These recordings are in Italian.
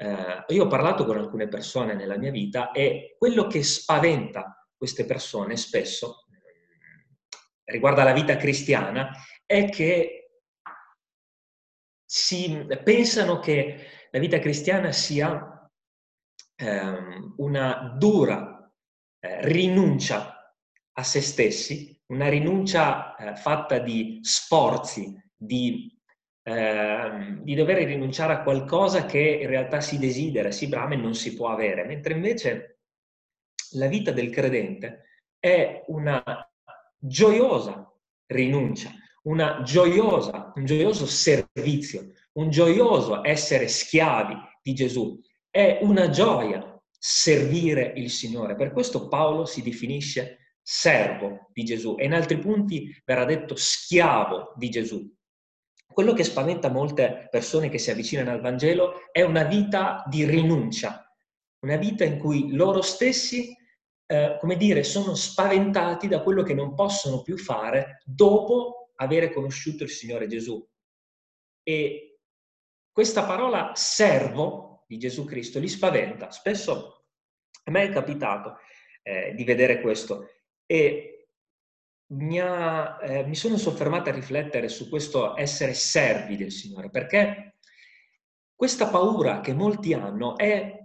eh, io ho parlato con alcune persone nella mia vita e quello che spaventa queste persone spesso riguarda la vita cristiana è che si pensano che la vita cristiana sia ehm, una dura eh, rinuncia a se stessi, una rinuncia eh, fatta di sforzi, di, eh, di dover rinunciare a qualcosa che in realtà si desidera, si brama e non si può avere, mentre invece la vita del credente è una gioiosa rinuncia, una gioiosa, un gioioso servizio, un gioioso essere schiavi di Gesù. È una gioia servire il Signore. Per questo Paolo si definisce servo di Gesù e in altri punti verrà detto schiavo di Gesù. Quello che spaventa molte persone che si avvicinano al Vangelo è una vita di rinuncia, una vita in cui loro stessi eh, come dire, sono spaventati da quello che non possono più fare dopo avere conosciuto il Signore Gesù. E questa parola servo di Gesù Cristo li spaventa. Spesso a me è capitato eh, di vedere questo e mi, ha, eh, mi sono soffermata a riflettere su questo essere servi del Signore, perché questa paura che molti hanno è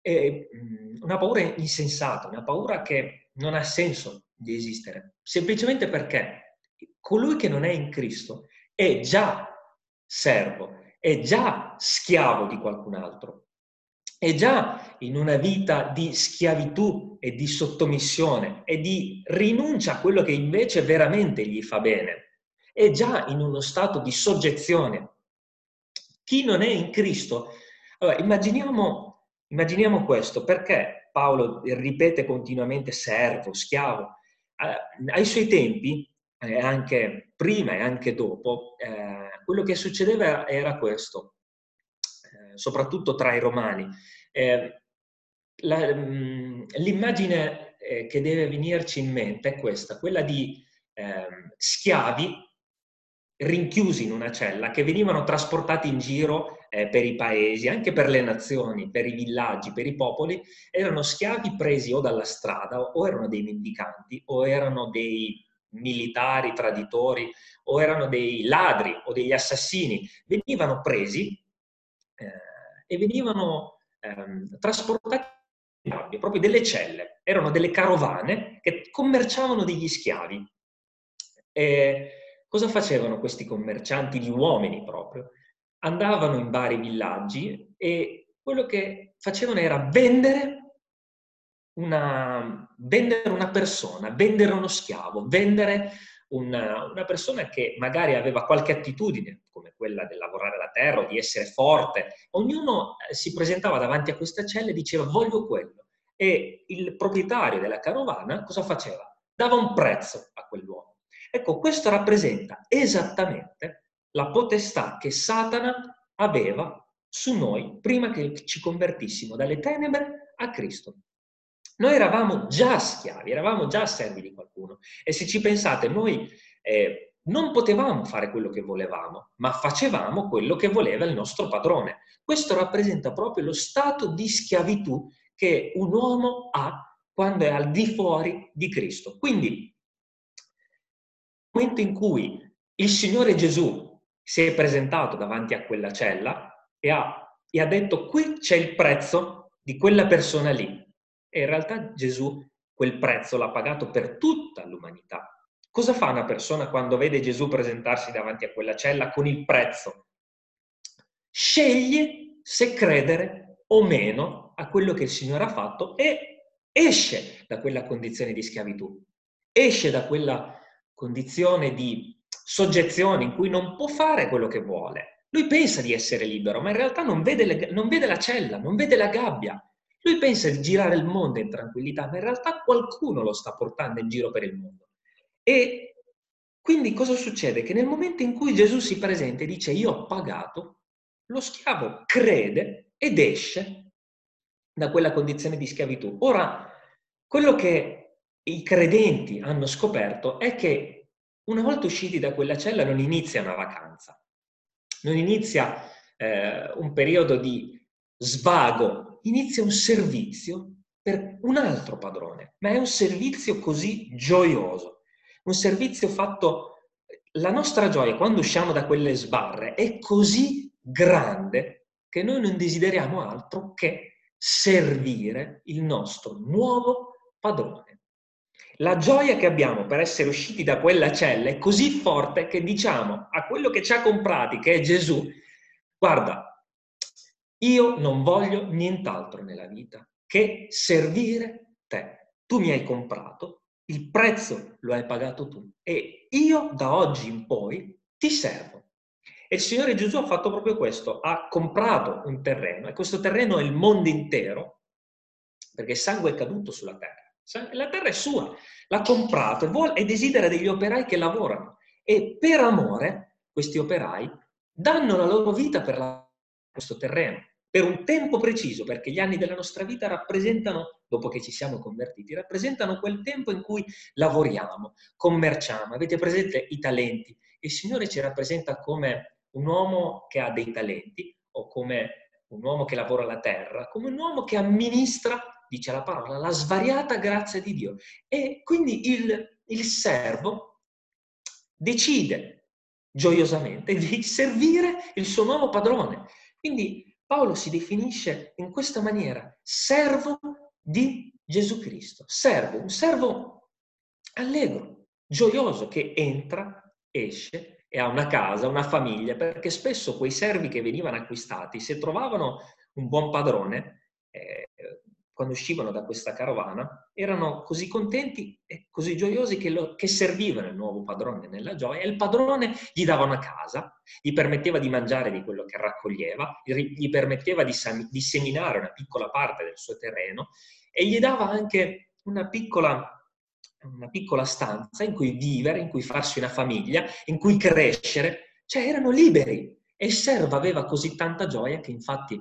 è mm, una paura insensata, una paura che non ha senso di esistere, semplicemente perché colui che non è in Cristo è già servo, è già schiavo di qualcun altro, è già in una vita di schiavitù e di sottomissione e di rinuncia a quello che invece veramente gli fa bene, è già in uno stato di soggezione. Chi non è in Cristo, allora immaginiamo Immaginiamo questo, perché Paolo ripete continuamente servo, schiavo? Eh, ai suoi tempi, anche prima e anche dopo, eh, quello che succedeva era questo, soprattutto tra i romani. Eh, la, mm, l'immagine che deve venirci in mente è questa, quella di ehm, schiavi rinchiusi in una cella che venivano trasportati in giro eh, per i paesi, anche per le nazioni, per i villaggi, per i popoli, erano schiavi presi o dalla strada o erano dei mendicanti o erano dei militari traditori o erano dei ladri o degli assassini. Venivano presi e venivano ehm, trasportati proprio delle celle. Erano delle carovane che commerciavano degli schiavi. E cosa facevano questi commercianti di uomini proprio? andavano in vari villaggi e quello che facevano era vendere una, vendere una persona, vendere uno schiavo, vendere una, una, persona che magari aveva qualche attitudine, come quella del lavorare la terra o di essere forte. Ognuno eh, si presentava davanti a questa cella e diceva voglio quello. E il proprietario della carovana cosa faceva? Dava un prezzo a quell'uomo. Ecco, questo rappresenta esattamente la potestà che Satana aveva su noi prima che ci convertissimo dalle tenebre a Cristo. Noi eravamo già schiavi, eravamo già servi di qualcuno e se ci pensate, noi eh, non potevamo fare quello che volevamo, ma facevamo quello che voleva il nostro padrone. Questo rappresenta proprio lo stato di schiavitù che un uomo ha quando è al di fuori di Cristo. Quindi, nel momento in cui il Signore Gesù si è presentato davanti a quella cella e ha, e ha detto qui c'è il prezzo di quella persona lì. E in realtà Gesù quel prezzo l'ha pagato per tutta l'umanità. Cosa fa una persona quando vede Gesù presentarsi davanti a quella cella con il prezzo? Sceglie se credere o meno a quello che il Signore ha fatto e esce da quella condizione di schiavitù, esce da quella condizione di soggezione in cui non può fare quello che vuole. Lui pensa di essere libero, ma in realtà non vede, le, non vede la cella, non vede la gabbia. Lui pensa di girare il mondo in tranquillità, ma in realtà qualcuno lo sta portando in giro per il mondo. E quindi cosa succede? Che nel momento in cui Gesù si presenta e dice io ho pagato, lo schiavo crede ed esce da quella condizione di schiavitù. Ora, quello che i credenti hanno scoperto è che una volta usciti da quella cella non inizia una vacanza, non inizia eh, un periodo di svago, inizia un servizio per un altro padrone, ma è un servizio così gioioso, un servizio fatto, la nostra gioia quando usciamo da quelle sbarre è così grande che noi non desideriamo altro che servire il nostro nuovo padrone. La gioia che abbiamo per essere usciti da quella cella è così forte che diciamo a quello che ci ha comprati, che è Gesù, guarda, io non voglio nient'altro nella vita che servire te. Tu mi hai comprato, il prezzo lo hai pagato tu e io da oggi in poi ti servo. E il Signore Gesù ha fatto proprio questo, ha comprato un terreno e questo terreno è il mondo intero, perché sangue è caduto sulla terra. La terra è sua, l'ha comprato e, e desidera degli operai che lavorano. E per amore questi operai danno la loro vita per la, questo terreno, per un tempo preciso, perché gli anni della nostra vita rappresentano, dopo che ci siamo convertiti, rappresentano quel tempo in cui lavoriamo, commerciamo. Avete presente i talenti? Il Signore ci rappresenta come un uomo che ha dei talenti o come un uomo che lavora la terra, come un uomo che amministra dice la parola, la svariata grazia di Dio. E quindi il, il servo decide gioiosamente di servire il suo nuovo padrone. Quindi Paolo si definisce in questa maniera, servo di Gesù Cristo, servo, un servo allegro, gioioso, che entra, esce e ha una casa, una famiglia, perché spesso quei servi che venivano acquistati, se trovavano un buon padrone, eh, quando uscivano da questa carovana, erano così contenti e così gioiosi che, lo, che, servivano il nuovo padrone nella gioia e il padrone gli dava una casa, gli permetteva di mangiare di quello che raccoglieva, gli permetteva di, di seminare una piccola parte del suo terreno e gli dava anche una piccola una piccola stanza in cui vivere, in cui farsi una famiglia, in cui crescere, cioè erano liberi. E il servo aveva così tanta gioia che infatti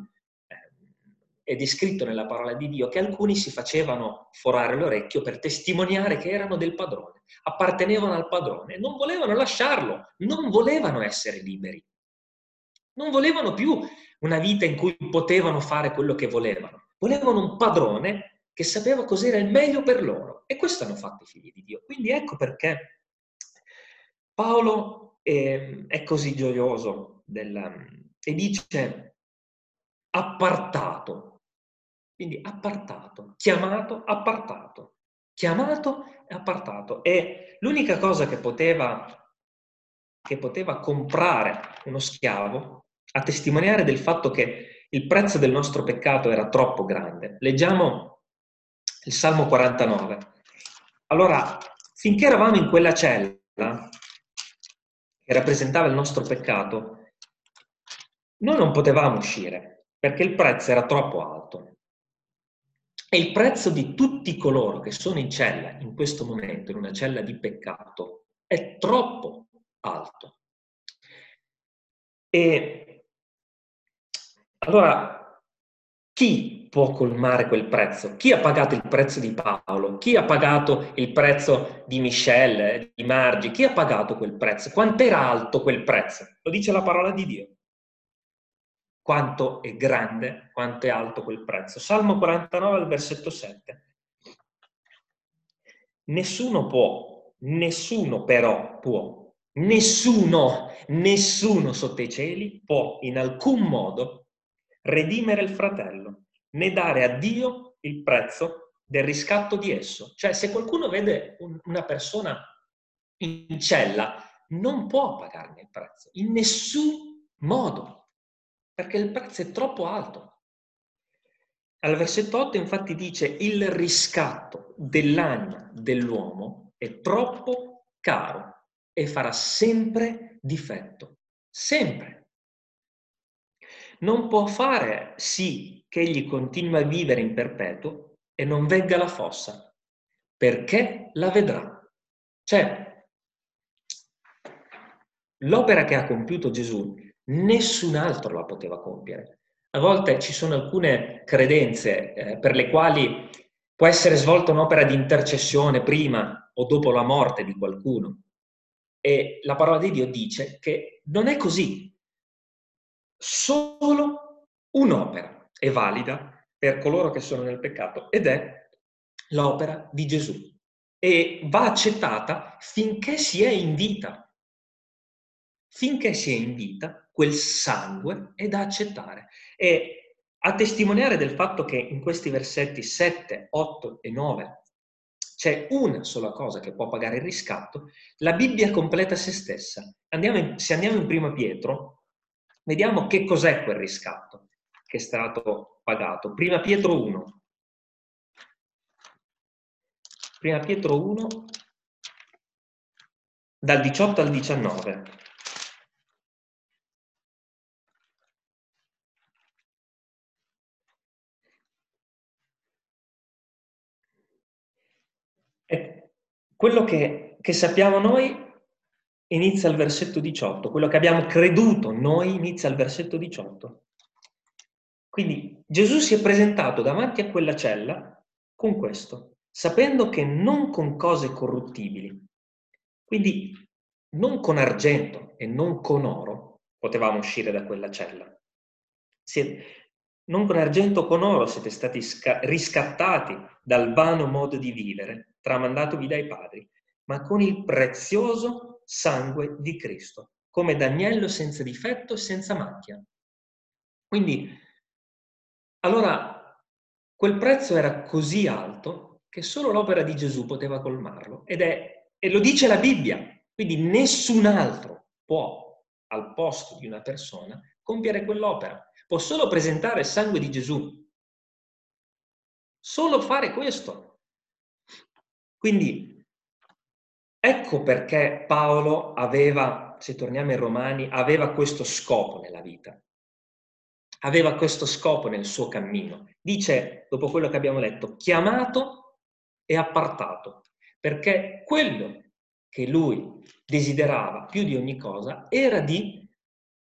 è descritto nella parola di Dio che alcuni si facevano forare l'orecchio per testimoniare che erano del padrone, appartenevano al padrone, non volevano lasciarlo, non volevano essere liberi, non volevano più una vita in cui potevano fare quello che volevano, volevano un padrone che sapeva cos'era il meglio per loro. E questo hanno fatto i figli di Dio. Quindi ecco perché Paolo è, è così gioioso della, e dice appartato quindi appartato, chiamato, appartato, chiamato e appartato. E l'unica cosa che poteva, che poteva comprare uno schiavo, a testimoniare del fatto che il prezzo del nostro peccato era troppo grande. Leggiamo il Salmo 49. Allora, finché eravamo in quella cella che rappresentava il nostro peccato, noi non potevamo uscire perché il prezzo era troppo alto. E il prezzo di tutti coloro che sono in cella in questo momento, in una cella di peccato, è troppo alto. E allora, chi può colmare quel prezzo? Chi ha pagato il prezzo di Paolo? Chi ha pagato il prezzo di Michelle, di Margi? Chi ha pagato quel prezzo? Quant'era alto quel prezzo? Lo dice la parola di Dio quanto è grande, quanto è alto quel prezzo. Salmo 49, versetto 7. Nessuno può, nessuno però può, nessuno, nessuno sotto i cieli può in alcun modo redimere il fratello, né dare a Dio il prezzo del riscatto di esso. Cioè, se qualcuno vede un, una persona in cella, non può pagarne il prezzo, in nessun modo perché il prezzo è troppo alto. Al versetto 8 infatti dice il riscatto dell'anima dell'uomo è troppo caro e farà sempre difetto. Sempre. Non può fare sì che egli continui a vivere in perpetuo e non vegga la fossa, perché la vedrà. Cioè, l'opera che ha compiuto Gesù nessun altro la poteva compiere. A volte ci sono alcune credenze eh, per le quali può essere svolta un'opera di intercessione prima o dopo la morte di qualcuno. E la parola di Dio dice che non è così. Solo un'opera, e valida per coloro che sono nel peccato ed è l'opera di Gesù e va accettata finché si è in vita. Finché si è in vita, quel sangue è da accettare. E a testimoniare del fatto che in questi versetti 7, 8 e 9 c'è una sola cosa che può pagare il riscatto, la Bibbia completa se stessa. Andiamo in, se andiamo in primo Pietro, vediamo che cos'è quel riscatto che è stato pagato. Prima Pietro 1. Prima Pietro 1, dal 18 al 19. E quello che, che sappiamo noi inizia al versetto 18, quello che abbiamo creduto noi inizia al versetto 18. Quindi Gesù si è presentato davanti a quella cella con questo, sapendo che non con cose corruttibili, quindi non con argento e non con oro, potevamo uscire da quella cella. Siete, non con argento o con oro siete stati sca- riscattati dal vano modo di vivere, tramandatovi dai padri, ma con il prezioso sangue di Cristo, come d'agnello senza difetto e senza macchia. Quindi allora, quel prezzo era così alto che solo l'opera di Gesù poteva colmarlo. Ed è, e lo dice la Bibbia, quindi nessun altro può, al posto di una persona, compiere quell'opera. Può solo presentare il sangue di Gesù. Solo fare questo. Quindi, ecco perché Paolo aveva, se torniamo ai Romani, aveva questo scopo nella vita aveva questo scopo nel suo cammino. Dice, dopo quello che abbiamo letto, chiamato e appartato, perché quello che lui desiderava più di ogni cosa era di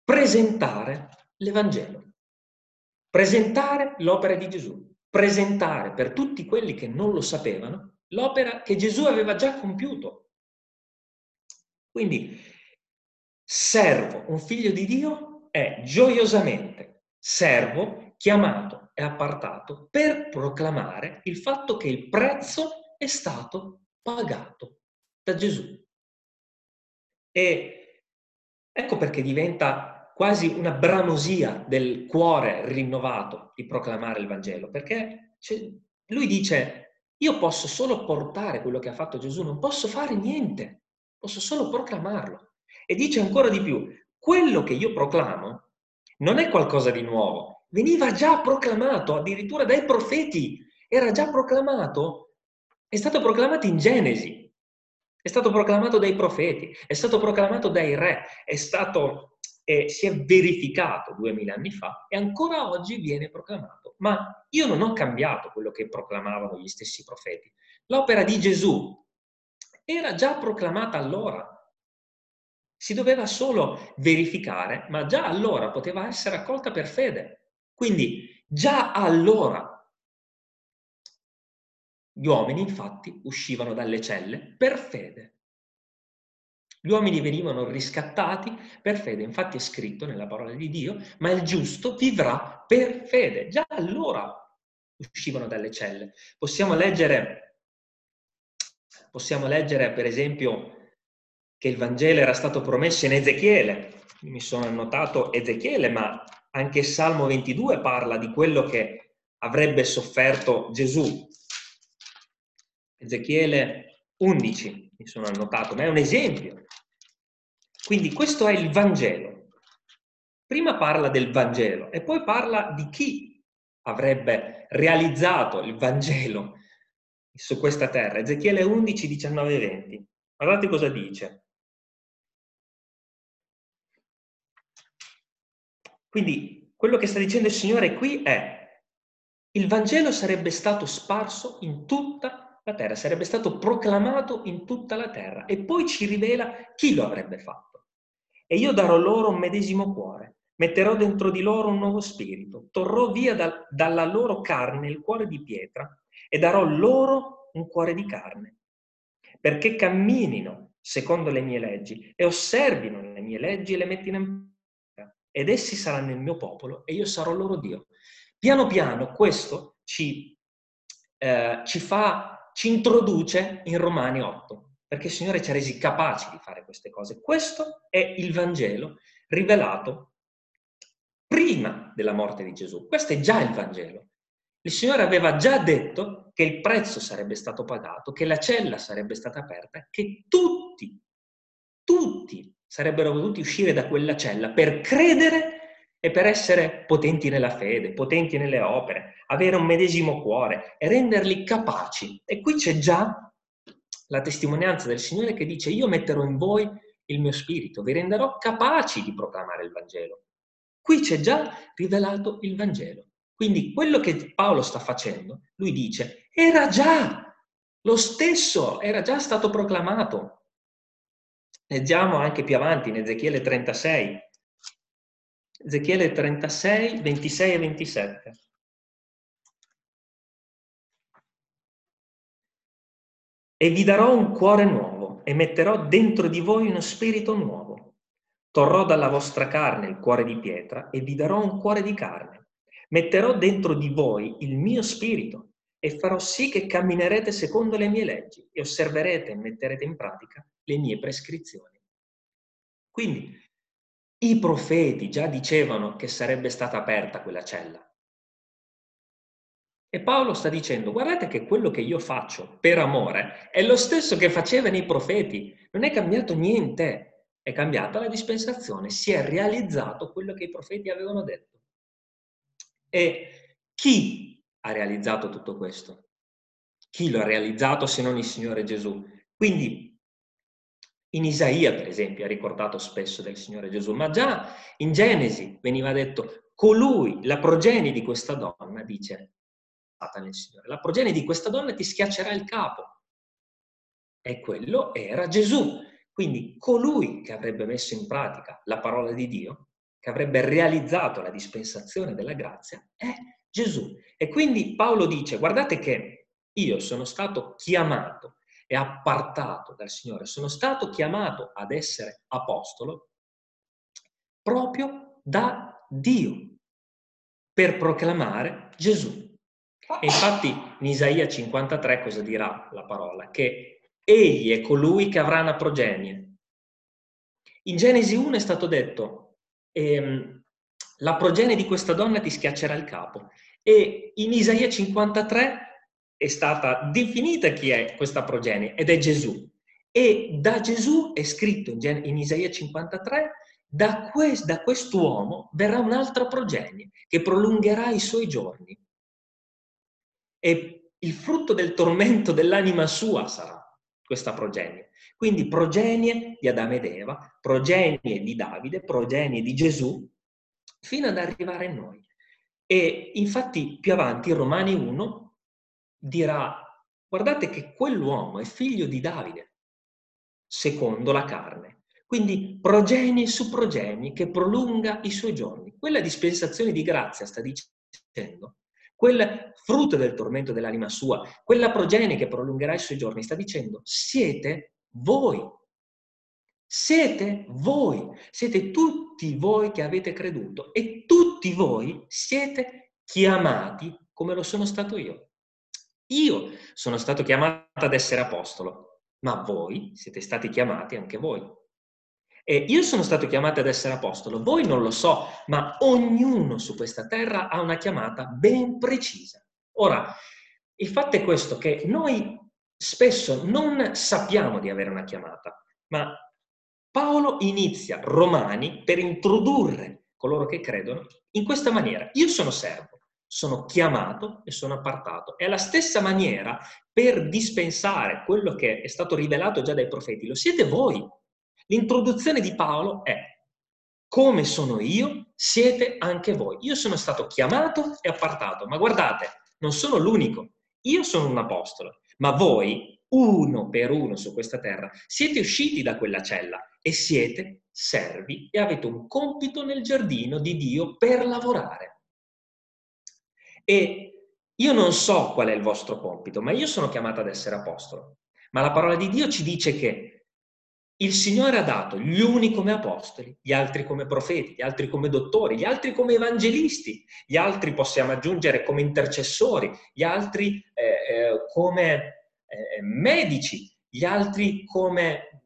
presentare l'Evangelo, presentare l'opera di Gesù, presentare per tutti quelli che non lo sapevano l'opera che Gesù aveva già compiuto. Quindi, servo, un figlio di Dio, è gioiosamente servo chiamato e appartato per proclamare il fatto che il prezzo è stato pagato da Gesù. E ecco perché diventa quasi una bramosia del cuore rinnovato di proclamare il Vangelo, perché lui dice, io posso solo portare quello che ha fatto Gesù, non posso fare niente, posso solo proclamarlo. E dice ancora di più, quello che io proclamo non è qualcosa di nuovo, veniva già proclamato addirittura dai profeti, era già proclamato, è stato proclamato in Genesi, è stato proclamato dai profeti, è stato proclamato dai re, è stato, eh, si è verificato duemila anni fa e ancora oggi viene proclamato. Ma io non ho cambiato quello che proclamavano gli stessi profeti. L'opera di Gesù era già proclamata allora, si doveva solo verificare, ma già allora poteva essere accolta per fede. Quindi già allora gli uomini infatti uscivano dalle celle per fede. Gli uomini venivano riscattati per fede, infatti è scritto nella parola di Dio, ma il giusto vivrà per fede. Già allora uscivano dalle celle. Possiamo leggere, possiamo leggere per esempio che il Vangelo era stato promesso in Ezechiele. Mi sono annotato Ezechiele, ma anche Salmo 22 parla di quello che avrebbe sofferto Gesù. Ezechiele 11, mi sono annotato, ma è un esempio. Quindi questo è il Vangelo. Prima parla del Vangelo e poi parla di chi avrebbe realizzato il Vangelo su questa terra. Ezechiele 11, 19 e 20. Guardate cosa dice. Quindi quello che sta dicendo il Signore qui è il Vangelo sarebbe stato sparso in tutta la terra, sarebbe stato proclamato in tutta la terra e poi ci rivela chi lo avrebbe fatto. E io darò loro un medesimo cuore, metterò dentro di loro un nuovo spirito, torrò via da, dalla loro carne il cuore di pietra e darò loro un cuore di carne, perché camminino secondo le mie leggi e osservino le mie leggi e le mettino in ed essi saranno il mio popolo e io sarò loro Dio. piano piano questo ci, eh, ci fa, ci introduce in Romani 8, perché il Signore ci ha resi capaci di fare queste cose. Questo è il Vangelo rivelato prima della morte di Gesù. Questo è già il Vangelo. Il Signore aveva già detto che il prezzo sarebbe stato pagato, che la cella sarebbe stata aperta, che tutti, tutti sarebbero potuti uscire da quella cella per credere e per essere potenti nella fede, potenti nelle opere, avere un medesimo cuore e renderli capaci. E qui c'è già la testimonianza del Signore che dice io metterò in voi il mio spirito, vi renderò capaci di proclamare il Vangelo. Qui c'è già rivelato il Vangelo. Quindi quello che Paolo sta facendo, lui dice, era già lo stesso, era già stato proclamato. Leggiamo anche più avanti in Ezechiele 36. Ezechiele 36, 26 e 27. E vi darò un cuore nuovo e metterò dentro di voi uno spirito nuovo Torrò dalla vostra carne il cuore di pietra e vi darò un cuore di carne. Metterò dentro di voi il mio spirito e farò sì che camminerete secondo le mie leggi e osserverete e metterete in pratica le mie prescrizioni. Quindi i profeti già dicevano che sarebbe stata aperta quella cella. E Paolo sta dicendo, guardate che quello che io faccio per amore è lo stesso che facevano i profeti, non è cambiato niente è cambiata la dispensazione, si è realizzato quello che i profeti avevano detto. E chi ha realizzato tutto questo? Chi lo ha realizzato se non il Signore Gesù? Quindi in Isaia, per esempio, ha ricordato spesso del Signore Gesù, ma già in Genesi veniva detto, colui, la progenie di questa donna, dice, nel Signore, la progenie di questa donna ti schiaccerà il capo. E quello era Gesù. Quindi colui che avrebbe messo in pratica la parola di Dio, che avrebbe realizzato la dispensazione della grazia, è Gesù. E quindi Paolo dice, guardate che io sono stato chiamato e appartato dal Signore, sono stato chiamato ad essere apostolo proprio da Dio per proclamare Gesù. E infatti in Isaia 53 cosa dirà la parola? Che egli è colui che avrà una progenie. In Genesi 1 è stato detto, ehm, la progenie di questa donna ti schiaccerà il capo. E in Isaia 53 è stata definita chi è questa progenie ed è Gesù. E da Gesù è scritto in, Gen- in Isaia 53, da, quest- da quest'uomo verrà un'altra progenie che prolungherà i suoi giorni. E il frutto del tormento dell'anima sua sarà questa progenie. Quindi progenie di Adamo ed Eva, progenie di Davide, progenie di Gesù, fino ad arrivare a noi. E infatti più avanti, Romani 1, dirà, guardate che quell'uomo è figlio di Davide, secondo la carne. Quindi progenie su progenie che prolunga i suoi giorni. Quella dispensazione di grazia, sta dicendo, quel frutto del tormento dell'anima sua, quella progenie che prolungherà i suoi giorni, sta dicendo, siete voi. Siete voi, siete tutti voi che avete creduto e tutti voi siete chiamati come lo sono stato io. Io sono stato chiamato ad essere apostolo, ma voi siete stati chiamati anche voi. E io sono stato chiamato ad essere apostolo, voi non lo so, ma ognuno su questa terra ha una chiamata ben precisa. Ora, il fatto è questo, che noi spesso non sappiamo di avere una chiamata, ma Paolo inizia Romani per introdurre coloro che credono in questa maniera. Io sono servo, sono chiamato e sono appartato. E alla stessa maniera, per dispensare quello che è stato rivelato già dai profeti, lo siete voi L'introduzione di Paolo è come sono io, siete anche voi. Io sono stato chiamato e appartato, ma guardate, non sono l'unico. Io sono un apostolo, ma voi, uno per uno su questa terra, siete usciti da quella cella e siete servi e avete un compito nel giardino di Dio per lavorare. E io non so qual è il vostro compito, ma io sono chiamato ad essere apostolo. Ma la parola di Dio ci dice che il Signore ha dato gli uni come apostoli, gli altri come profeti, gli altri come dottori, gli altri come evangelisti, gli altri possiamo aggiungere come intercessori, gli altri eh, eh, come eh, medici, gli altri come...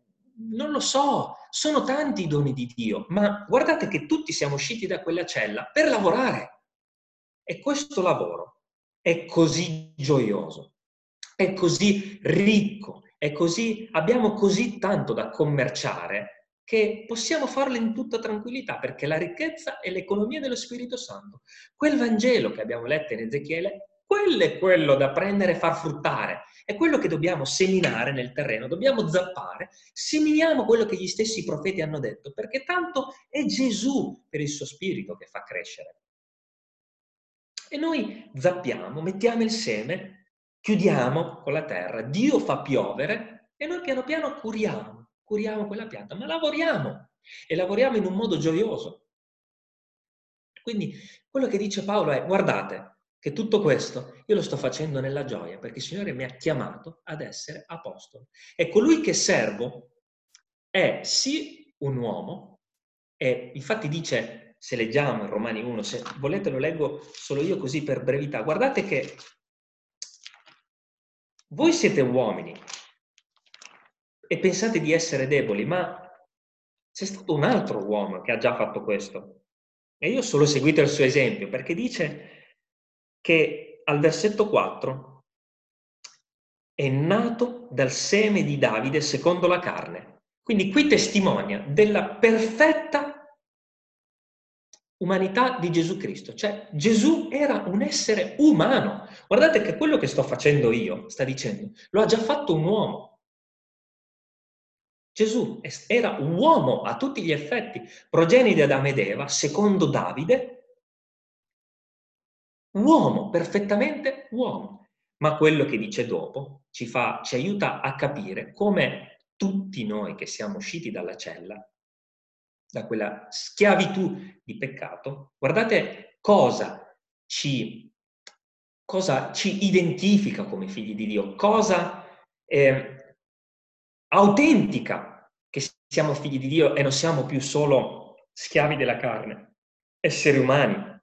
non lo so, sono tanti i doni di Dio, ma guardate che tutti siamo usciti da quella cella per lavorare. E questo lavoro è così gioioso, è così ricco, è così, abbiamo così tanto da commerciare che possiamo farlo in tutta tranquillità perché la ricchezza è l'economia dello Spirito Santo. Quel Vangelo che abbiamo letto in Ezechiele, quello è quello da prendere e far fruttare, è quello che dobbiamo seminare nel terreno, dobbiamo zappare, seminiamo quello che gli stessi profeti hanno detto, perché tanto è Gesù per il suo spirito che fa crescere. E noi zappiamo, mettiamo il seme chiudiamo con la terra, Dio fa piovere e noi piano piano curiamo, curiamo quella pianta, ma lavoriamo e lavoriamo in un modo gioioso. Quindi quello che dice Paolo è, guardate, che tutto questo io lo sto facendo nella gioia perché il Signore mi ha chiamato ad essere apostolo. E colui che servo è sì un uomo, e infatti dice, se leggiamo in Romani 1, se volete lo leggo solo io così per brevità, guardate che voi siete uomini e pensate di essere deboli, ma c'è stato un altro uomo che ha già fatto questo. E io ho solo seguito il suo esempio, perché dice che al versetto 4 è nato dal seme di Davide secondo la carne. Quindi qui testimonia della perfetta umanità di Gesù Cristo, cioè Gesù era un essere umano. Guardate che quello che sto facendo io, sta dicendo, lo ha già fatto un uomo. Gesù era uomo a tutti gli effetti, progenie di Adamo ed Eva, secondo Davide, uomo, perfettamente uomo. Ma quello che dice dopo ci, fa, ci aiuta a capire come tutti noi che siamo usciti dalla cella da quella schiavitù di peccato, guardate cosa ci, cosa ci identifica come figli di Dio, cosa eh, autentica che siamo figli di Dio e non siamo più solo schiavi della carne, esseri umani,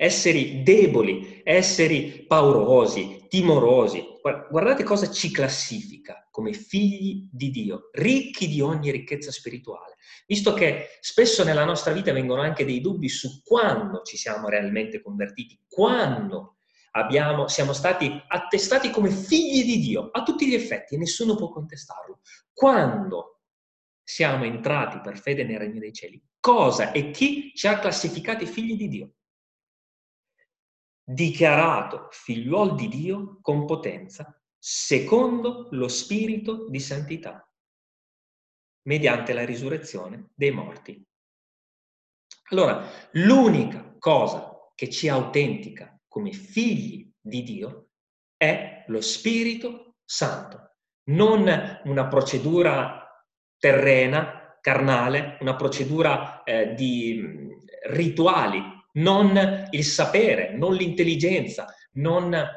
esseri deboli, esseri paurosi, timorosi. Guardate cosa ci classifica come figli di Dio, ricchi di ogni ricchezza spirituale. Visto che spesso nella nostra vita vengono anche dei dubbi su quando ci siamo realmente convertiti, quando abbiamo, siamo stati attestati come figli di Dio, a tutti gli effetti, e nessuno può contestarlo. Quando siamo entrati per fede nel regno dei cieli, cosa e chi ci ha classificati figli di Dio? Dichiarato figliuol di Dio con potenza, secondo lo spirito di santità mediante la risurrezione dei morti. Allora, l'unica cosa che ci autentica come figli di Dio è lo Spirito Santo, non una procedura terrena, carnale, una procedura eh, di rituali, non il sapere, non l'intelligenza, non eh,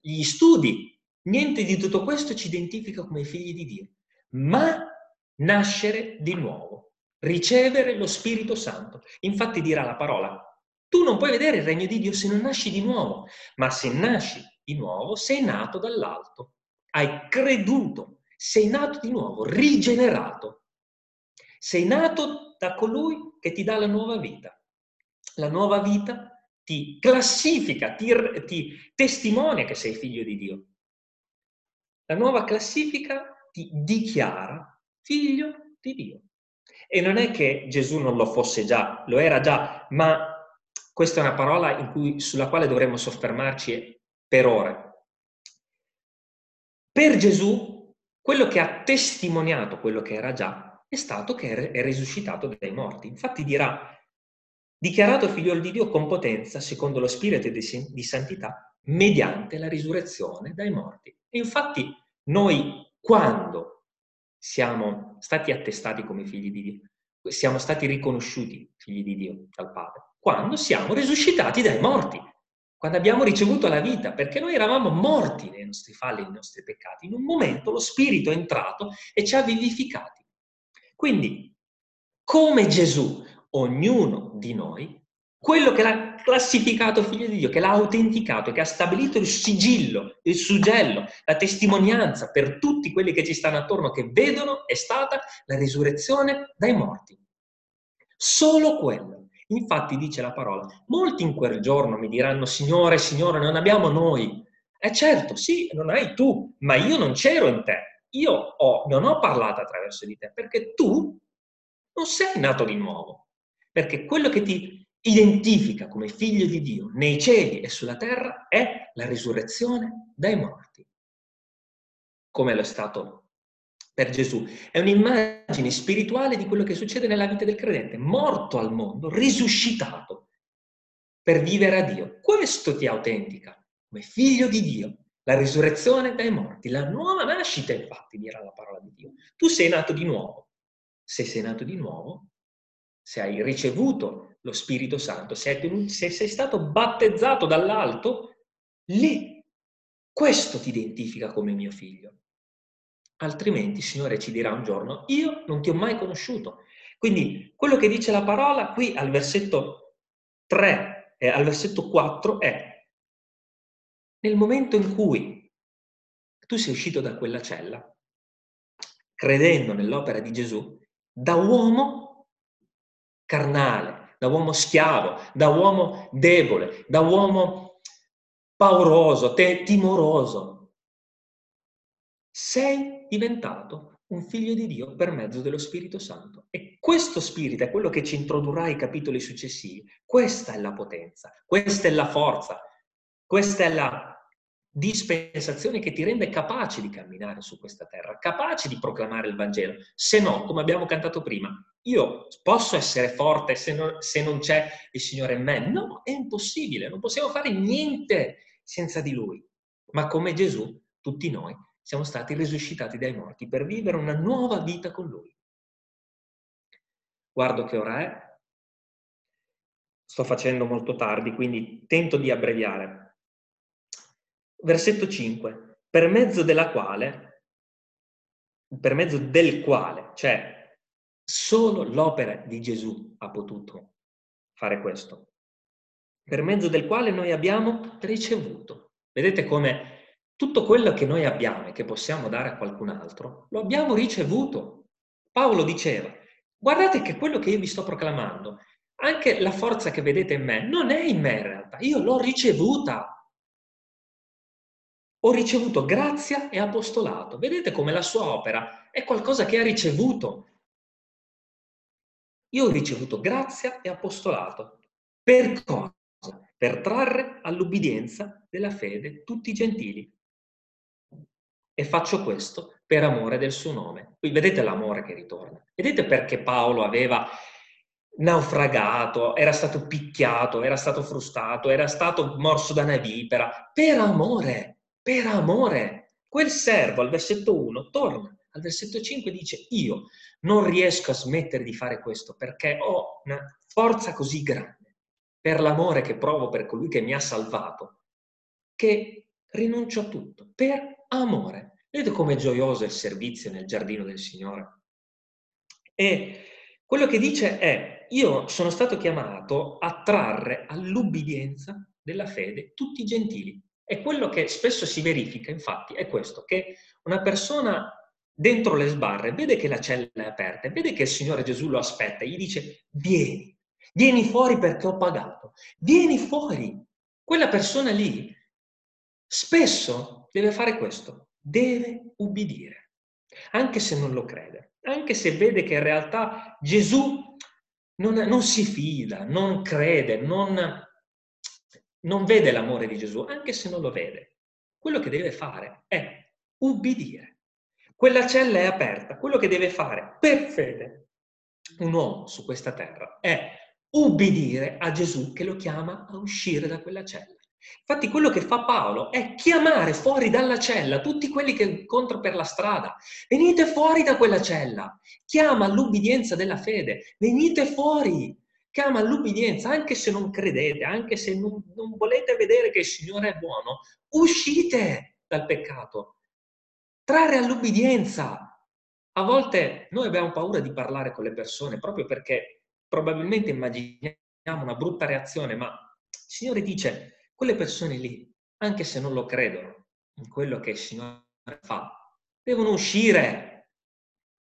gli studi. Niente di tutto questo ci identifica come figli di Dio ma nascere di nuovo, ricevere lo Spirito Santo. Infatti dirà la parola, tu non puoi vedere il regno di Dio se non nasci di nuovo, ma se nasci di nuovo sei nato dall'alto, hai creduto, sei nato di nuovo, rigenerato, sei nato da colui che ti dà la nuova vita. La nuova vita ti classifica, ti, ti testimonia che sei figlio di Dio. La nuova classifica ti dichiara figlio di Dio. E non è che Gesù non lo fosse già, lo era già, ma questa è una parola cui, sulla quale dovremmo soffermarci per ore. Per Gesù, quello che ha testimoniato quello che era già è stato che è risuscitato dai morti. Infatti dirà, dichiarato figlio di Dio con potenza, secondo lo spirito di santità, mediante la risurrezione dai morti. E infatti noi quando siamo stati attestati come figli di Dio, siamo stati riconosciuti figli di Dio dal Padre, quando siamo risuscitati dai morti. quando abbiamo ricevuto la vita, perché noi eravamo morti nei nostri falli, nei nostri peccati. In un momento lo Spirito è entrato e ci ha vivificati. Quindi, come Gesù, ognuno di noi, quello che l'ha classificato figlio di Dio, che l'ha autenticato, che ha stabilito il sigillo, il suggello, la testimonianza per tutti quelli che ci stanno attorno, che vedono, è stata la risurrezione dai morti. Solo quello. Infatti dice la parola, molti in quel giorno mi diranno, Signore, Signore, non abbiamo noi. E certo, sì, non hai tu, ma io non c'ero in te. Io ho, non ho parlato attraverso di te, perché tu non sei nato di nuovo. Perché quello che ti identifica come figlio di Dio nei cieli e sulla terra è la risurrezione dai morti, come lo è stato per Gesù. È un'immagine spirituale di quello che succede nella vita del credente, morto al mondo, risuscitato per vivere a Dio. Questo ti autentica come figlio di Dio, la risurrezione dai morti, la nuova nascita, infatti, dirà la parola di Dio. Tu sei nato di nuovo. Se sei nato di nuovo, se hai ricevuto lo Spirito Santo, se, tenuto, se sei stato battezzato dall'alto, lì questo ti identifica come mio figlio. Altrimenti il Signore ci dirà un giorno, io non ti ho mai conosciuto. Quindi quello che dice la parola qui al versetto 3 e al versetto 4 è, nel momento in cui tu sei uscito da quella cella, credendo nell'opera di Gesù, da uomo carnale, da uomo schiavo, da uomo debole, da uomo pauroso, te, timoroso, sei diventato un figlio di Dio per mezzo dello Spirito Santo. E questo Spirito è quello che ci introdurrà ai capitoli successivi. Questa è la potenza, questa è la forza, questa è la dispensazione che ti rende capace di camminare su questa terra, capace di proclamare il Vangelo. Se no, come abbiamo cantato prima, io posso essere forte se non, se non c'è il Signore in me? No, è impossibile, non possiamo fare niente senza di Lui. Ma come Gesù, tutti noi siamo stati risuscitati dai morti per vivere una nuova vita con Lui. Guardo che ora è, sto facendo molto tardi, quindi tento di abbreviare. Versetto 5, per mezzo della quale, per mezzo del quale, cioè solo l'opera di Gesù ha potuto fare questo, per mezzo del quale noi abbiamo ricevuto. Vedete come tutto quello che noi abbiamo e che possiamo dare a qualcun altro, lo abbiamo ricevuto. Paolo diceva, guardate che quello che io vi sto proclamando, anche la forza che vedete in me, non è in me in realtà, io l'ho ricevuta. Ho ricevuto grazia e apostolato. Vedete come la sua opera è qualcosa che ha ricevuto. Io ho ricevuto grazia e apostolato. Per cosa? Per trarre all'ubbidienza della fede tutti i gentili e faccio questo per amore del suo nome. Qui vedete l'amore che ritorna. Vedete perché Paolo aveva naufragato, era stato picchiato, era stato frustato, era stato morso da una vipera, per amore, per amore. Quel servo al versetto 1 torna, al versetto 5 dice io non riesco a smettere di fare questo perché ho una forza così grande per l'amore che provo per colui che mi ha salvato, che rinuncio a tutto per amore. Vedete com'è gioioso il servizio nel giardino del Signore? E quello che dice è, io sono stato chiamato a trarre all'ubbidienza della fede tutti i gentili. E quello che spesso si verifica, infatti, è questo, che una persona dentro le sbarre vede che la cella è aperta, vede che il Signore Gesù lo aspetta gli dice, vieni, vieni fuori perché ho pagato, vieni fuori. Quella persona lì spesso deve fare questo, deve ubbidire, anche se non lo crede, anche se vede che in realtà Gesù non, non si fida, non crede, non, non vede l'amore di Gesù, anche se non lo vede. Quello che deve fare è ubbidire. Quella cella è aperta, quello che deve fare per fede un uomo su questa terra è ubbidire a Gesù che lo chiama a uscire da quella cella. Infatti quello che fa Paolo è chiamare fuori dalla cella tutti quelli che incontra per la strada. Venite fuori da quella cella. Chiama all'ubbidienza della fede. Venite fuori. Chiama all'ubbidienza, anche se non credete, anche se non, non volete vedere che il Signore è buono, uscite dal peccato, trarre all'ubbidienza. A volte noi abbiamo paura di parlare con le persone proprio perché probabilmente immaginiamo una brutta reazione, ma il Signore dice, quelle persone lì, anche se non lo credono in quello che il Signore fa, devono uscire,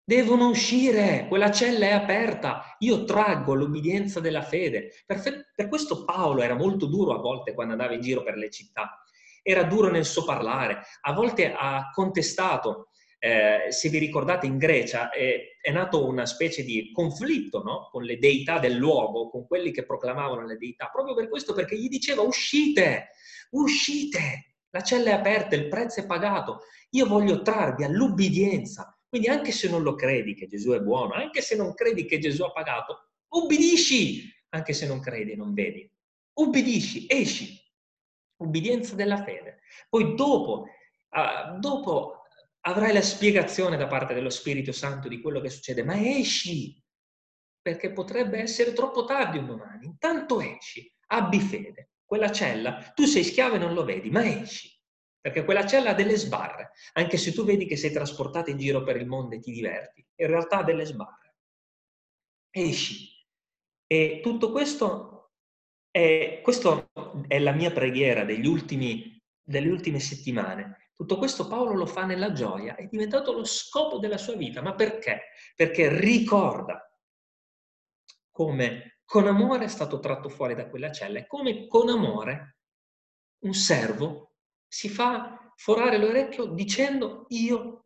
Devono uscire, quella cella è aperta. Io traggo l'obbedienza della fede. Per, per, questo Paolo era molto duro a volte quando andava in giro per le città. Era duro nel suo parlare, a volte ha contestato. Eh, se vi ricordate in Grecia è, è nato una specie di conflitto no? con le deità del luogo, con quelli che proclamavano le deità, proprio per questo, perché gli diceva uscite, uscite, la cella è aperta, il prezzo è pagato, io voglio trarvi all'ubbidienza, quindi anche se non lo credi che Gesù è buono, anche se non credi che Gesù ha pagato, ubbidisci, anche se non credi e non vedi. Ubbidisci, esci. Ubbidienza della fede. Poi dopo, uh, dopo avrai la spiegazione da parte dello Spirito Santo di quello che succede, ma esci, perché potrebbe essere troppo tardi un domani. Intanto esci, abbi fede. Quella cella, tu sei schiavo e non lo vedi, ma esci perché quella cella ha delle sbarre, anche se tu vedi che sei trasportato in giro per il mondo e ti diverti, in realtà ha delle sbarre. Esci. E tutto questo è, questo è la mia preghiera ultimi, delle ultime settimane. Tutto questo Paolo lo fa nella gioia, è diventato lo scopo della sua vita. Ma perché? Perché ricorda come con amore è stato tratto fuori da quella cella e come con amore un servo si fa forare l'orecchio dicendo io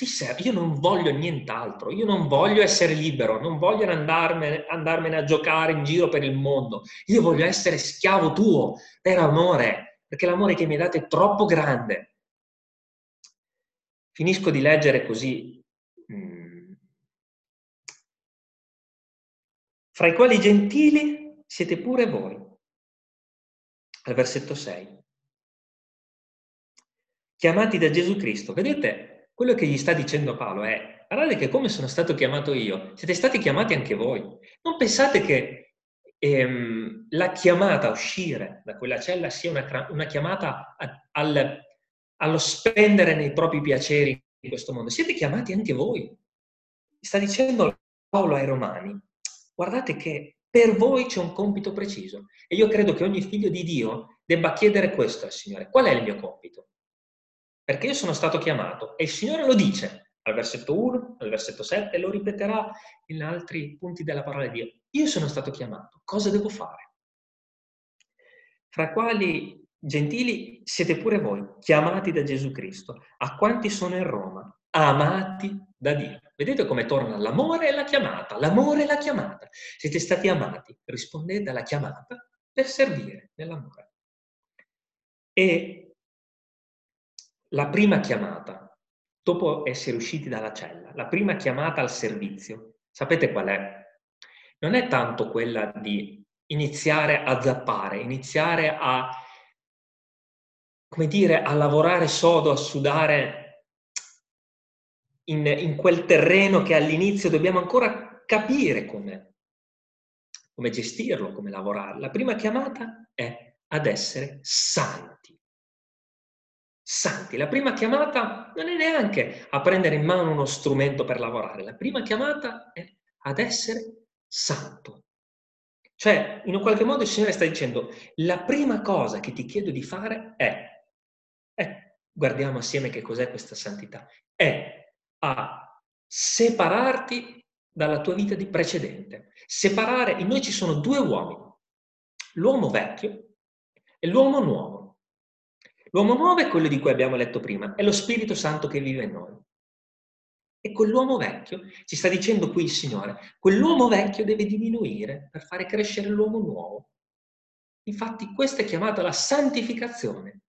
ti servo, io non voglio nient'altro, io non voglio essere libero, non voglio andarmene, andarmene a giocare in giro per il mondo, io voglio essere schiavo tuo per amore, perché l'amore che mi dato è troppo grande. Finisco di leggere così. Mm. Fra i quali gentili siete pure voi. Al versetto 6 chiamati da Gesù Cristo. Vedete, quello che gli sta dicendo Paolo è, guardate che come sono stato chiamato io, siete stati chiamati anche voi. Non pensate che ehm, la chiamata a uscire da quella cella sia una, una chiamata a, al, allo spendere nei propri piaceri in questo mondo. Siete chiamati anche voi. Sta dicendo Paolo ai Romani, guardate che per voi c'è un compito preciso e io credo che ogni figlio di Dio debba chiedere questo al Signore. Qual è il mio compito? Perché io sono stato chiamato e il Signore lo dice al versetto 1, al versetto 7 e lo ripeterà in altri punti della parola di Dio. Io sono stato chiamato, cosa devo fare? Fra quali gentili siete pure voi, chiamati da Gesù Cristo, a quanti sono in Roma, amati da Dio. Vedete come torna l'amore e la chiamata, l'amore e la chiamata. Siete stati amati, rispondete alla chiamata per servire nell'amore. E la prima chiamata, dopo essere usciti dalla cella, la prima chiamata al servizio, sapete qual è? Non è tanto quella di iniziare a zappare, iniziare a, come dire, a lavorare sodo, a sudare in, in quel terreno che all'inizio dobbiamo ancora capire come, come gestirlo, come lavorare. La prima chiamata è ad essere santi santi. La prima chiamata non è neanche a prendere in mano uno strumento per lavorare, la prima chiamata è ad essere santo. Cioè, in un qualche modo il Signore sta dicendo, la prima cosa che ti chiedo di fare è, è guardiamo assieme che cos'è questa santità, è a separarti dalla tua vita di precedente. Separare, in noi ci sono due uomini, l'uomo vecchio e l'uomo nuovo. L'uomo nuovo è quello di cui abbiamo letto prima, è lo Spirito Santo che vive in noi. E quell'uomo vecchio, ci sta dicendo qui il Signore, quell'uomo vecchio deve diminuire per fare crescere l'uomo nuovo. Infatti questa è chiamata la santificazione.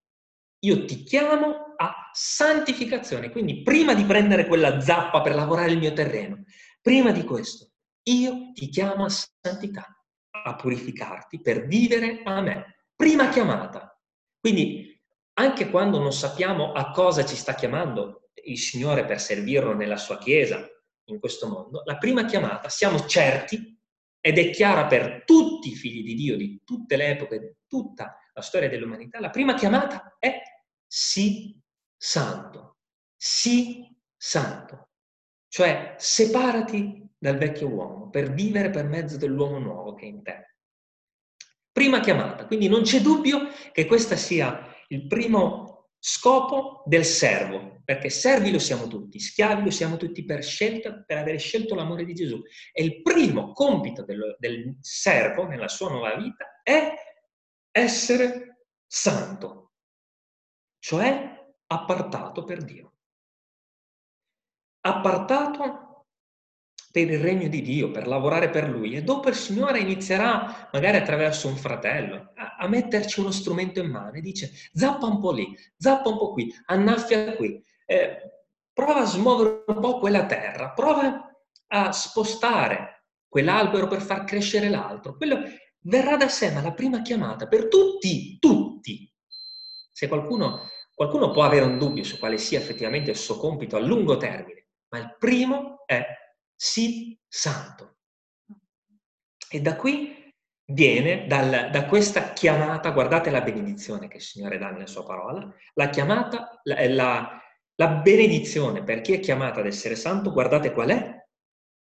Io ti chiamo a santificazione, quindi prima di prendere quella zappa per lavorare il mio terreno, prima di questo, io ti chiamo a santità, a purificarti per vivere a me. Prima chiamata. Quindi anche quando non sappiamo a cosa ci sta chiamando il Signore per servirlo nella sua Chiesa, in questo mondo, la prima chiamata siamo certi ed è chiara per tutti i figli di Dio di tutte le epoche, di tutta la storia dell'umanità, la prima chiamata è sii santo, sii santo. Cioè separati dal vecchio uomo per vivere per mezzo dell'uomo nuovo che è in te. Prima chiamata, quindi non c'è dubbio che questo sia il primo scopo del servo, perché servi lo siamo tutti, schiavi lo siamo tutti per scelta, per aver scelto l'amore di Gesù. E il primo compito del, del servo nella sua nuova vita è essere santo, cioè appartato per Dio. Appartato per il regno di Dio, per lavorare per Lui. E dopo il Signore inizierà, magari attraverso un fratello, a, a metterci uno strumento in mano e dice zappa un po' lì, zappa un po' qui, annaffia qui, eh, prova a smuovere un po' quella terra, prova a spostare quell'albero per far crescere l'altro. Quello verrà da sé, ma la prima chiamata per tutti, tutti. Se qualcuno, qualcuno può avere un dubbio su quale sia effettivamente il suo compito a lungo termine, ma il primo è sii santo. E da qui viene, dal, da questa chiamata, guardate la benedizione che il Signore dà nella sua parola, la chiamata, la, la, la benedizione per chi è chiamato ad essere santo, guardate qual è?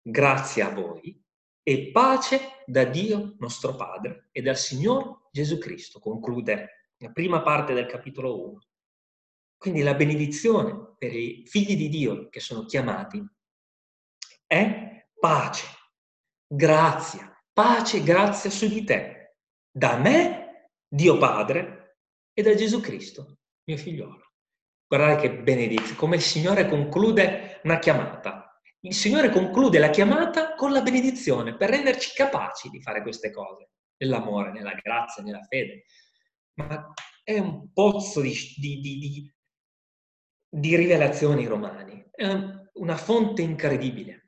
Grazie a voi e pace da Dio nostro Padre e dal Signore Gesù Cristo, conclude la prima parte del capitolo 1. Quindi la benedizione per i figli di Dio che sono chiamati è pace, grazia, pace e grazia su di te, da me, Dio Padre, e da Gesù Cristo, mio figliolo. Guardate che benedizione, come il Signore conclude una chiamata. Il Signore conclude la chiamata con la benedizione per renderci capaci di fare queste cose, nell'amore, nella grazia, nella fede. Ma è un pozzo di, di, di, di rivelazioni romani, è una fonte incredibile.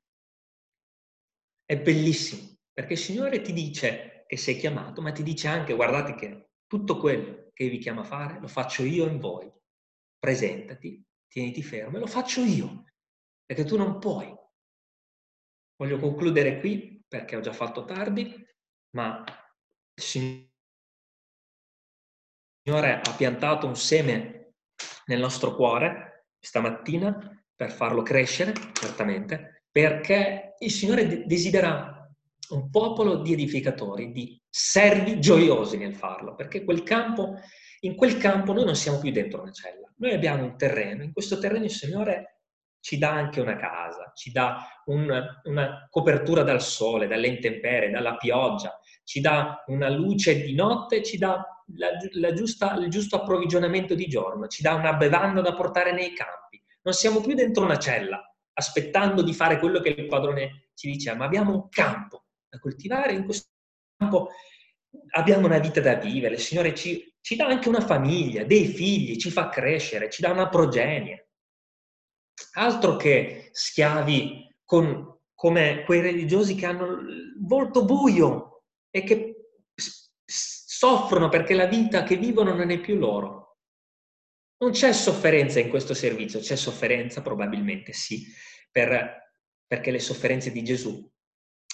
È bellissimo, perché il Signore ti dice che sei chiamato, ma ti dice anche, guardate che tutto quello che vi chiama a fare lo faccio io in voi. Presentati, tieniti fermo e lo faccio io, perché tu non puoi. Voglio concludere qui perché ho già fatto tardi, ma il Signore ha piantato un seme nel nostro cuore stamattina per farlo crescere, certamente, perché il Signore desidera un popolo di edificatori, di servi gioiosi nel farlo, perché quel campo, in quel campo noi non siamo più dentro una cella, noi abbiamo un terreno, in questo terreno il Signore ci dà anche una casa, ci dà un, una copertura dal sole, dalle intemperie, dalla pioggia, ci dà una luce di notte, ci dà la, la giusta, il giusto approvvigionamento di giorno, ci dà una bevanda da portare nei campi. Non siamo più dentro una cella, aspettando di fare quello che il padrone ci dice, ma abbiamo un campo da coltivare, in questo campo abbiamo una vita da vivere, il Signore ci, ci dà anche una famiglia, dei figli, ci fa crescere, ci dà una progenie. Altro che schiavi con, come quei religiosi che hanno il volto buio e che soffrono perché la vita che vivono non è più loro. Non c'è sofferenza in questo servizio, c'è sofferenza probabilmente sì, per, perché le sofferenze di Gesù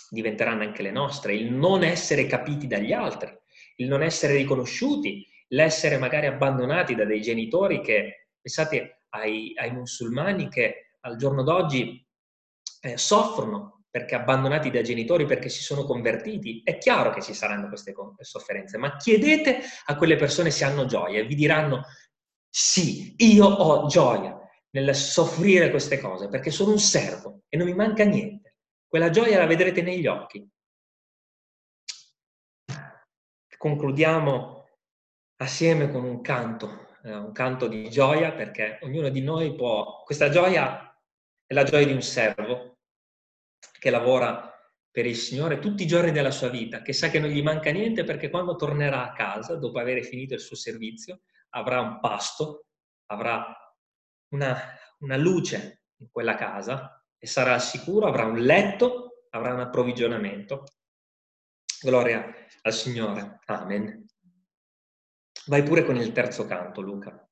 diventeranno anche le nostre, il non essere capiti dagli altri, il non essere riconosciuti, l'essere magari abbandonati da dei genitori che, pensate ai, ai musulmani che al giorno d'oggi eh, soffrono perché abbandonati dai genitori perché si sono convertiti, è chiaro che ci saranno queste sofferenze, ma chiedete a quelle persone se hanno gioia e vi diranno sì, io ho gioia nel soffrire queste cose perché sono un servo e non mi manca niente. Quella gioia la vedrete negli occhi. Concludiamo assieme con un canto, eh, un canto di gioia perché ognuno di noi può... Questa gioia è la gioia di un servo che lavora per il Signore tutti i giorni della sua vita, che sa che non gli manca niente perché quando tornerà a casa, dopo aver finito il suo servizio, avrà un pasto, avrà una, una luce in quella casa e sarà sicuro, avrà un letto, avrà un approvvigionamento. Gloria al Signore. Amen. Vai pure con il terzo canto, Luca.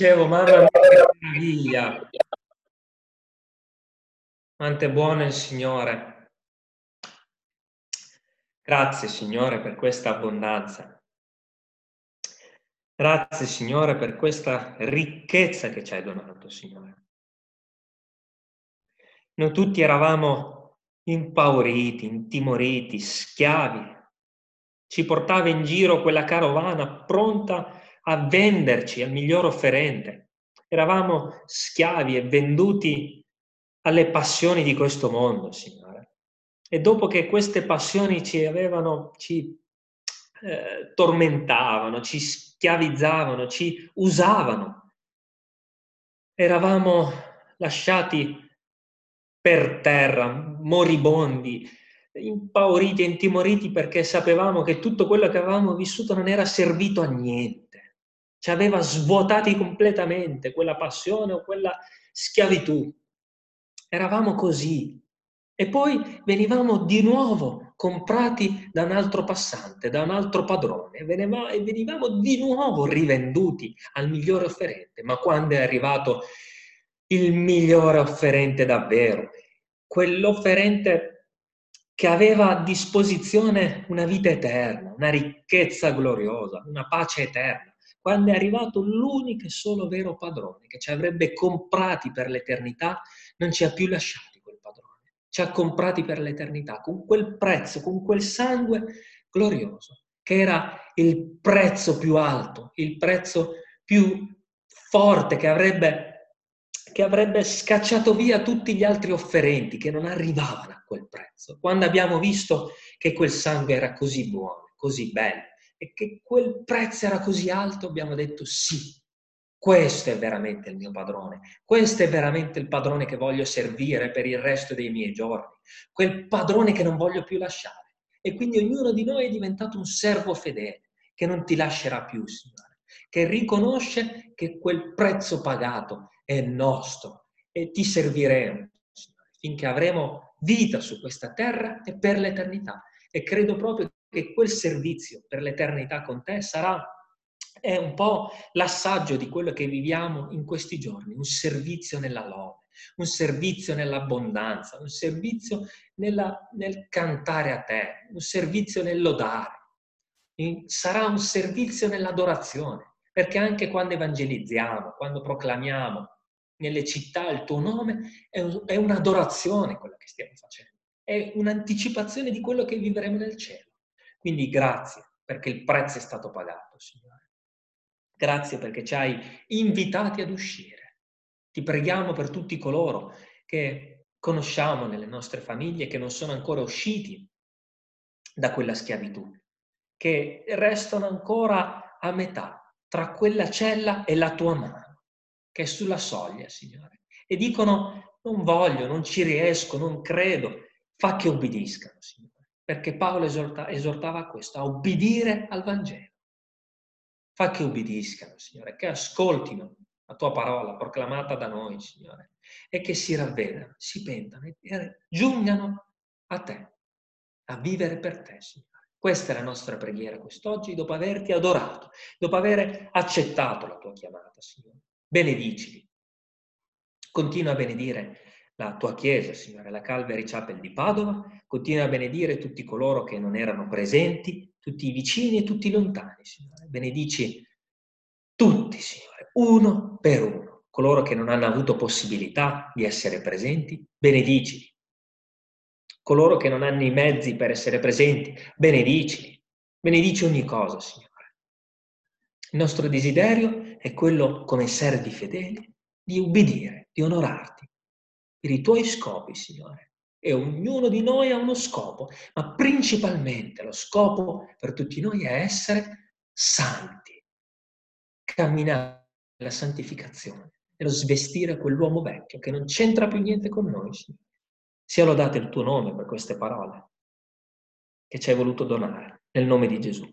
Dicevo, mamma mia, che meraviglia. Quanto è buono il Signore. Grazie, Signore, per questa abbondanza. Grazie, Signore, per questa ricchezza che ci hai donato, Signore. Noi tutti eravamo impauriti, intimoriti, schiavi. Ci portava in giro quella carovana pronta a venderci al miglior offerente. Eravamo schiavi e venduti alle passioni di questo mondo, Signore. E dopo che queste passioni ci avevano, ci eh, tormentavano, ci schiavizzavano, ci usavano, eravamo lasciati per terra, moribondi, impauriti e intimoriti perché sapevamo che tutto quello che avevamo vissuto non era servito a niente, ci aveva svuotati completamente quella passione o quella schiavitù. Eravamo così. E poi venivamo di nuovo comprati da un altro passante, da un altro padrone, e venivamo di nuovo rivenduti al migliore offerente. Ma quando è arrivato il migliore offerente davvero, quell'offerente che aveva a disposizione una vita eterna, una ricchezza gloriosa, una pace eterna, quando è arrivato l'unico e solo vero padrone che ci avrebbe comprati per l'eternità, non ci ha più lasciati quel padrone, ci ha comprati per l'eternità con quel prezzo, con quel sangue glorioso, che era il prezzo più alto, il prezzo più forte che avrebbe che avrebbe scacciato via tutti gli altri offerenti che non arrivavano a quel prezzo. Quando abbiamo visto che quel sangue era così buono, così bello e che quel prezzo era così alto, abbiamo detto sì, questo è veramente il mio padrone, questo è veramente il padrone che voglio servire per il resto dei miei giorni, quel padrone che non voglio più lasciare. E quindi ognuno di noi è diventato un servo fedele che non ti lascerà più, Signore, che riconosce che quel prezzo pagato è nostro e ti serviremo finché avremo vita su questa terra e per l'eternità. E credo proprio che quel servizio per l'eternità con te sarà è un po' l'assaggio di quello che viviamo in questi giorni, un servizio nella lode, un servizio nell'abbondanza, un servizio nella, nel cantare a te, un servizio nel lodare. Sarà un servizio nell'adorazione, perché anche quando evangelizziamo, quando proclamiamo, nelle città il tuo nome, è, un, è un'adorazione quella che stiamo facendo, è un'anticipazione di quello che vivremo nel cielo. Quindi grazie perché il prezzo è stato pagato, Signore. Grazie perché ci hai invitati ad uscire. Ti preghiamo per tutti coloro che conosciamo nelle nostre famiglie che non sono ancora usciti da quella schiavitù, che restano ancora a metà tra quella cella e la tua mano che è sulla soglia, Signore. E dicono, non voglio, non ci riesco, non credo. Fa che obbediscano, Signore. Perché Paolo esorta, esortava a questo, a obbedire al Vangelo. Fa che obbediscano, Signore, che ascoltino la tua parola proclamata da noi, Signore, e che si ravvedano, si pentano e giungano a te, a vivere per te, Signore. Questa è la nostra preghiera quest'oggi, dopo averti adorato, dopo aver accettato la tua chiamata, Signore benedicili. Continua a benedire la tua Chiesa, Signore, la Calvary Chapel di Padova, continua a benedire tutti coloro che non erano presenti, tutti i vicini e tutti i lontani, Signore. Benedici tutti, Signore, uno per uno, coloro che non hanno avuto possibilità di essere presenti, benedicili. Coloro che non hanno i mezzi per essere presenti, benedicili. Benedici ogni cosa, Signore. Il nostro desiderio è quello, come servi fedeli, di ubbidire, di onorarti per i tuoi scopi, Signore. E ognuno di noi ha uno scopo, ma principalmente lo scopo per tutti noi è essere santi, camminare nella santificazione, nello svestire quell'uomo vecchio che non c'entra più niente con noi, Signore. Sia lodato il tuo nome per queste parole che ci hai voluto donare, nel nome di Gesù.